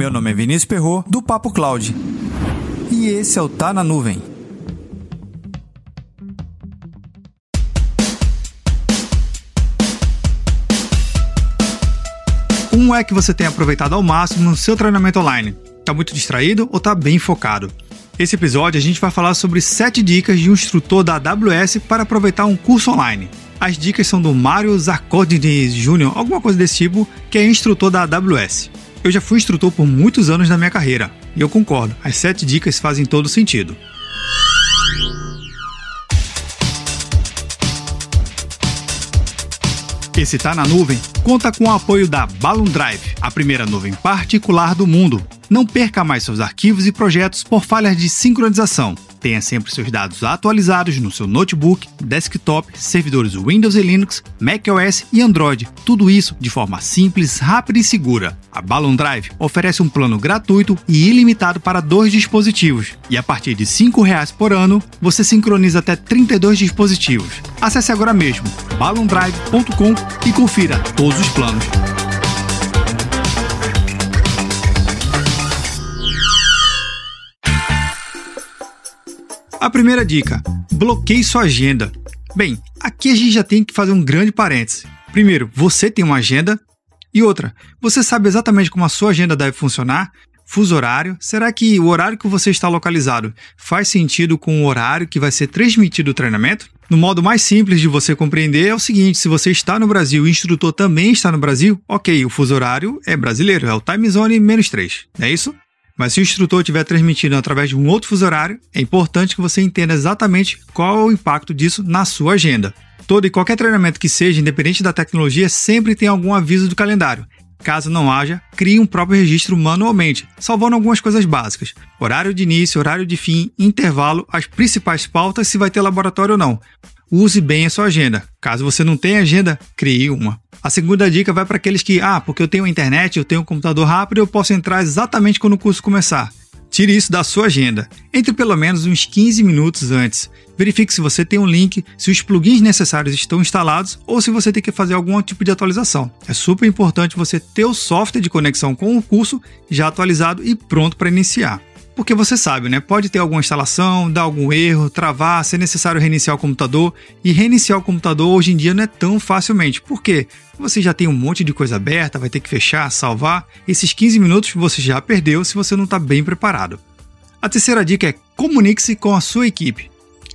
Meu nome é Vinícius Perro do Papo Cloud. E esse é o Tá na Nuvem. Um é que você tenha aproveitado ao máximo o seu treinamento online. Tá muito distraído ou tá bem focado? Esse episódio a gente vai falar sobre 7 dicas de um instrutor da AWS para aproveitar um curso online. As dicas são do Mário Zarcodines Jr., alguma coisa desse tipo, que é instrutor da AWS. Eu já fui instrutor por muitos anos na minha carreira, e eu concordo, as 7 dicas fazem todo sentido. Esse Tá na Nuvem conta com o apoio da Balloon Drive, a primeira nuvem particular do mundo. Não perca mais seus arquivos e projetos por falhas de sincronização. Tenha sempre seus dados atualizados no seu notebook, desktop, servidores Windows e Linux, macOS e Android. Tudo isso de forma simples, rápida e segura. A Balloon Drive oferece um plano gratuito e ilimitado para dois dispositivos. E a partir de R$ 5,00 por ano, você sincroniza até 32 dispositivos. Acesse agora mesmo balloondrive.com e confira todos os planos. A primeira dica: bloqueie sua agenda. Bem, aqui a gente já tem que fazer um grande parêntese. Primeiro, você tem uma agenda. E outra, você sabe exatamente como a sua agenda deve funcionar? Fuso horário? Será que o horário que você está localizado faz sentido com o horário que vai ser transmitido o treinamento? No modo mais simples de você compreender é o seguinte: se você está no Brasil e o instrutor também está no Brasil, ok, o fuso horário é brasileiro, é o time zone menos 3, não é isso? Mas se o instrutor estiver transmitindo através de um outro fuso horário, é importante que você entenda exatamente qual é o impacto disso na sua agenda. Todo e qualquer treinamento que seja, independente da tecnologia, sempre tem algum aviso do calendário. Caso não haja, crie um próprio registro manualmente, salvando algumas coisas básicas: horário de início, horário de fim, intervalo, as principais pautas, se vai ter laboratório ou não. Use bem a sua agenda. Caso você não tenha agenda, crie uma. A segunda dica vai para aqueles que, ah, porque eu tenho internet, eu tenho um computador rápido, eu posso entrar exatamente quando o curso começar. Tire isso da sua agenda. Entre pelo menos uns 15 minutos antes. Verifique se você tem um link, se os plugins necessários estão instalados ou se você tem que fazer algum tipo de atualização. É super importante você ter o software de conexão com o curso já atualizado e pronto para iniciar. Porque você sabe, né? Pode ter alguma instalação, dar algum erro, travar, ser necessário reiniciar o computador. E reiniciar o computador hoje em dia não é tão facilmente. Por quê? Você já tem um monte de coisa aberta, vai ter que fechar, salvar. Esses 15 minutos você já perdeu se você não está bem preparado. A terceira dica é comunique-se com a sua equipe.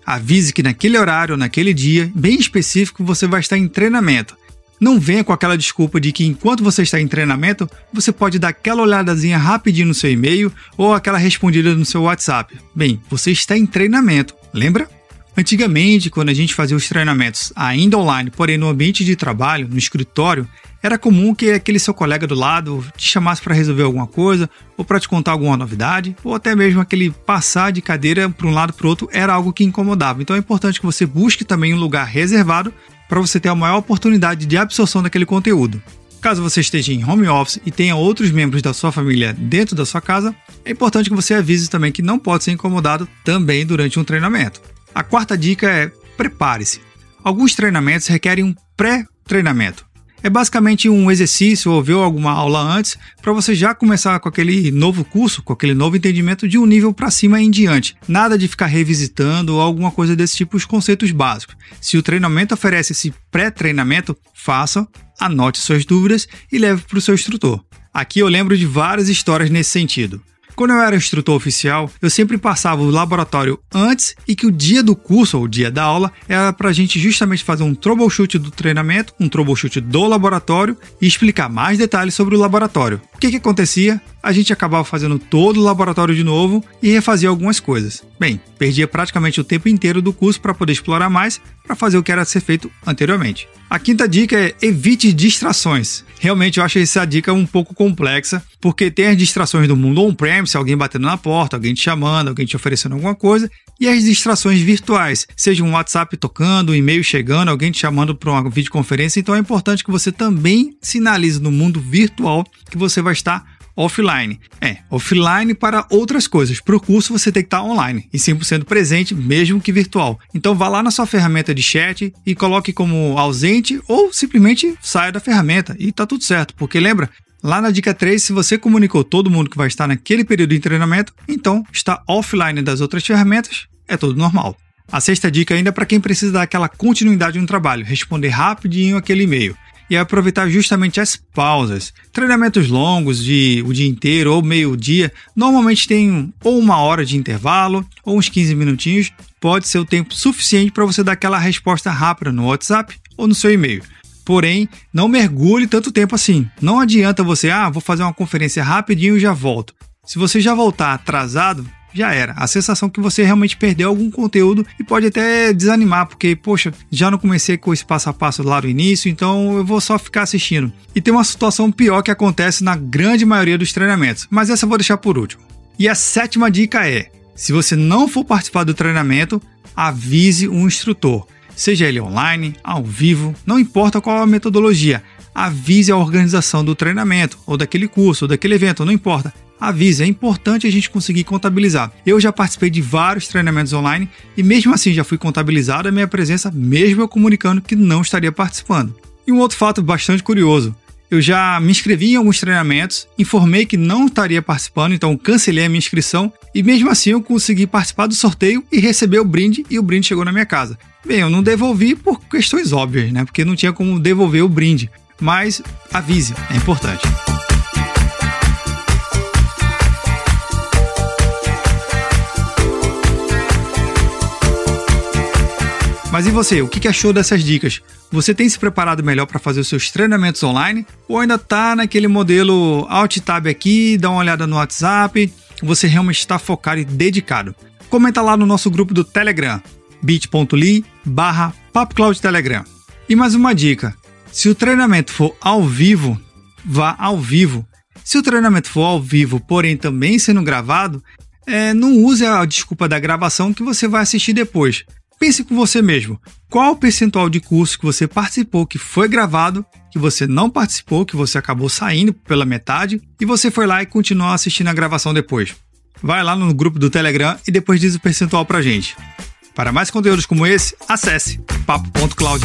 Avise que naquele horário, naquele dia, bem específico, você vai estar em treinamento. Não venha com aquela desculpa de que enquanto você está em treinamento, você pode dar aquela olhadazinha rapidinho no seu e-mail ou aquela respondida no seu WhatsApp. Bem, você está em treinamento, lembra? Antigamente, quando a gente fazia os treinamentos ainda online, porém no ambiente de trabalho, no escritório, era comum que aquele seu colega do lado te chamasse para resolver alguma coisa, ou para te contar alguma novidade, ou até mesmo aquele passar de cadeira para um lado para o outro era algo que incomodava. Então é importante que você busque também um lugar reservado para você ter a maior oportunidade de absorção daquele conteúdo. Caso você esteja em home office e tenha outros membros da sua família dentro da sua casa, é importante que você avise também que não pode ser incomodado também durante um treinamento. A quarta dica é prepare-se. Alguns treinamentos requerem um pré-treinamento. É basicamente um exercício ou ver alguma aula antes para você já começar com aquele novo curso, com aquele novo entendimento de um nível para cima em diante. Nada de ficar revisitando ou alguma coisa desse tipo, os conceitos básicos. Se o treinamento oferece esse pré-treinamento, faça, anote suas dúvidas e leve para o seu instrutor. Aqui eu lembro de várias histórias nesse sentido. Quando eu era instrutor oficial, eu sempre passava o laboratório antes e que o dia do curso ou o dia da aula era para a gente justamente fazer um troubleshoot do treinamento, um troubleshoot do laboratório e explicar mais detalhes sobre o laboratório. Que, que acontecia? A gente acabava fazendo todo o laboratório de novo e refazia algumas coisas. Bem, perdia praticamente o tempo inteiro do curso para poder explorar mais para fazer o que era ser feito anteriormente. A quinta dica é evite distrações. Realmente eu acho essa dica um pouco complexa, porque tem as distrações do mundo on-premise, alguém batendo na porta, alguém te chamando, alguém te oferecendo alguma coisa, e as distrações virtuais, seja um WhatsApp tocando, um e-mail chegando, alguém te chamando para uma videoconferência. Então é importante que você também sinalize no mundo virtual que você vai estar offline. É, offline para outras coisas. Para o curso você tem que estar online e 100% presente, mesmo que virtual. Então vá lá na sua ferramenta de chat e coloque como ausente ou simplesmente saia da ferramenta e tá tudo certo. Porque lembra, Lá na dica 3, se você comunicou todo mundo que vai estar naquele período de treinamento, então está offline das outras ferramentas, é tudo normal. A sexta dica ainda é para quem precisa dar aquela continuidade no trabalho, responder rapidinho aquele e-mail e aproveitar justamente as pausas. Treinamentos longos de o dia inteiro ou meio dia, normalmente tem ou uma hora de intervalo ou uns 15 minutinhos, pode ser o tempo suficiente para você dar aquela resposta rápida no WhatsApp ou no seu e-mail. Porém, não mergulhe tanto tempo assim. Não adianta você, ah, vou fazer uma conferência rapidinho e já volto. Se você já voltar atrasado, já era. A sensação que você realmente perdeu algum conteúdo e pode até desanimar, porque, poxa, já não comecei com esse passo a passo lá no início, então eu vou só ficar assistindo. E tem uma situação pior que acontece na grande maioria dos treinamentos, mas essa eu vou deixar por último. E a sétima dica é: se você não for participar do treinamento, avise um instrutor. Seja ele online, ao vivo, não importa qual a metodologia, avise a organização do treinamento, ou daquele curso, ou daquele evento, não importa avise, é importante a gente conseguir contabilizar. Eu já participei de vários treinamentos online e mesmo assim já fui contabilizado a minha presença, mesmo eu comunicando que não estaria participando. E um outro fato bastante curioso, eu já me inscrevi em alguns treinamentos, informei que não estaria participando, então cancelei a minha inscrição e mesmo assim eu consegui participar do sorteio e receber o brinde e o brinde chegou na minha casa. Bem, eu não devolvi por questões óbvias, né? Porque não tinha como devolver o brinde, mas avise, é importante. Mas e você, o que achou dessas dicas? Você tem se preparado melhor para fazer os seus treinamentos online? Ou ainda está naquele modelo Alt Tab aqui, dá uma olhada no WhatsApp? Você realmente está focado e dedicado? Comenta lá no nosso grupo do Telegram, bit.ly barra Telegram. E mais uma dica, se o treinamento for ao vivo, vá ao vivo. Se o treinamento for ao vivo, porém também sendo gravado, é, não use a desculpa da gravação que você vai assistir depois. Pense com você mesmo. Qual o percentual de curso que você participou que foi gravado, que você não participou, que você acabou saindo pela metade e você foi lá e continuou assistindo a gravação depois? Vai lá no grupo do Telegram e depois diz o percentual pra gente. Para mais conteúdos como esse, acesse papo.cloud.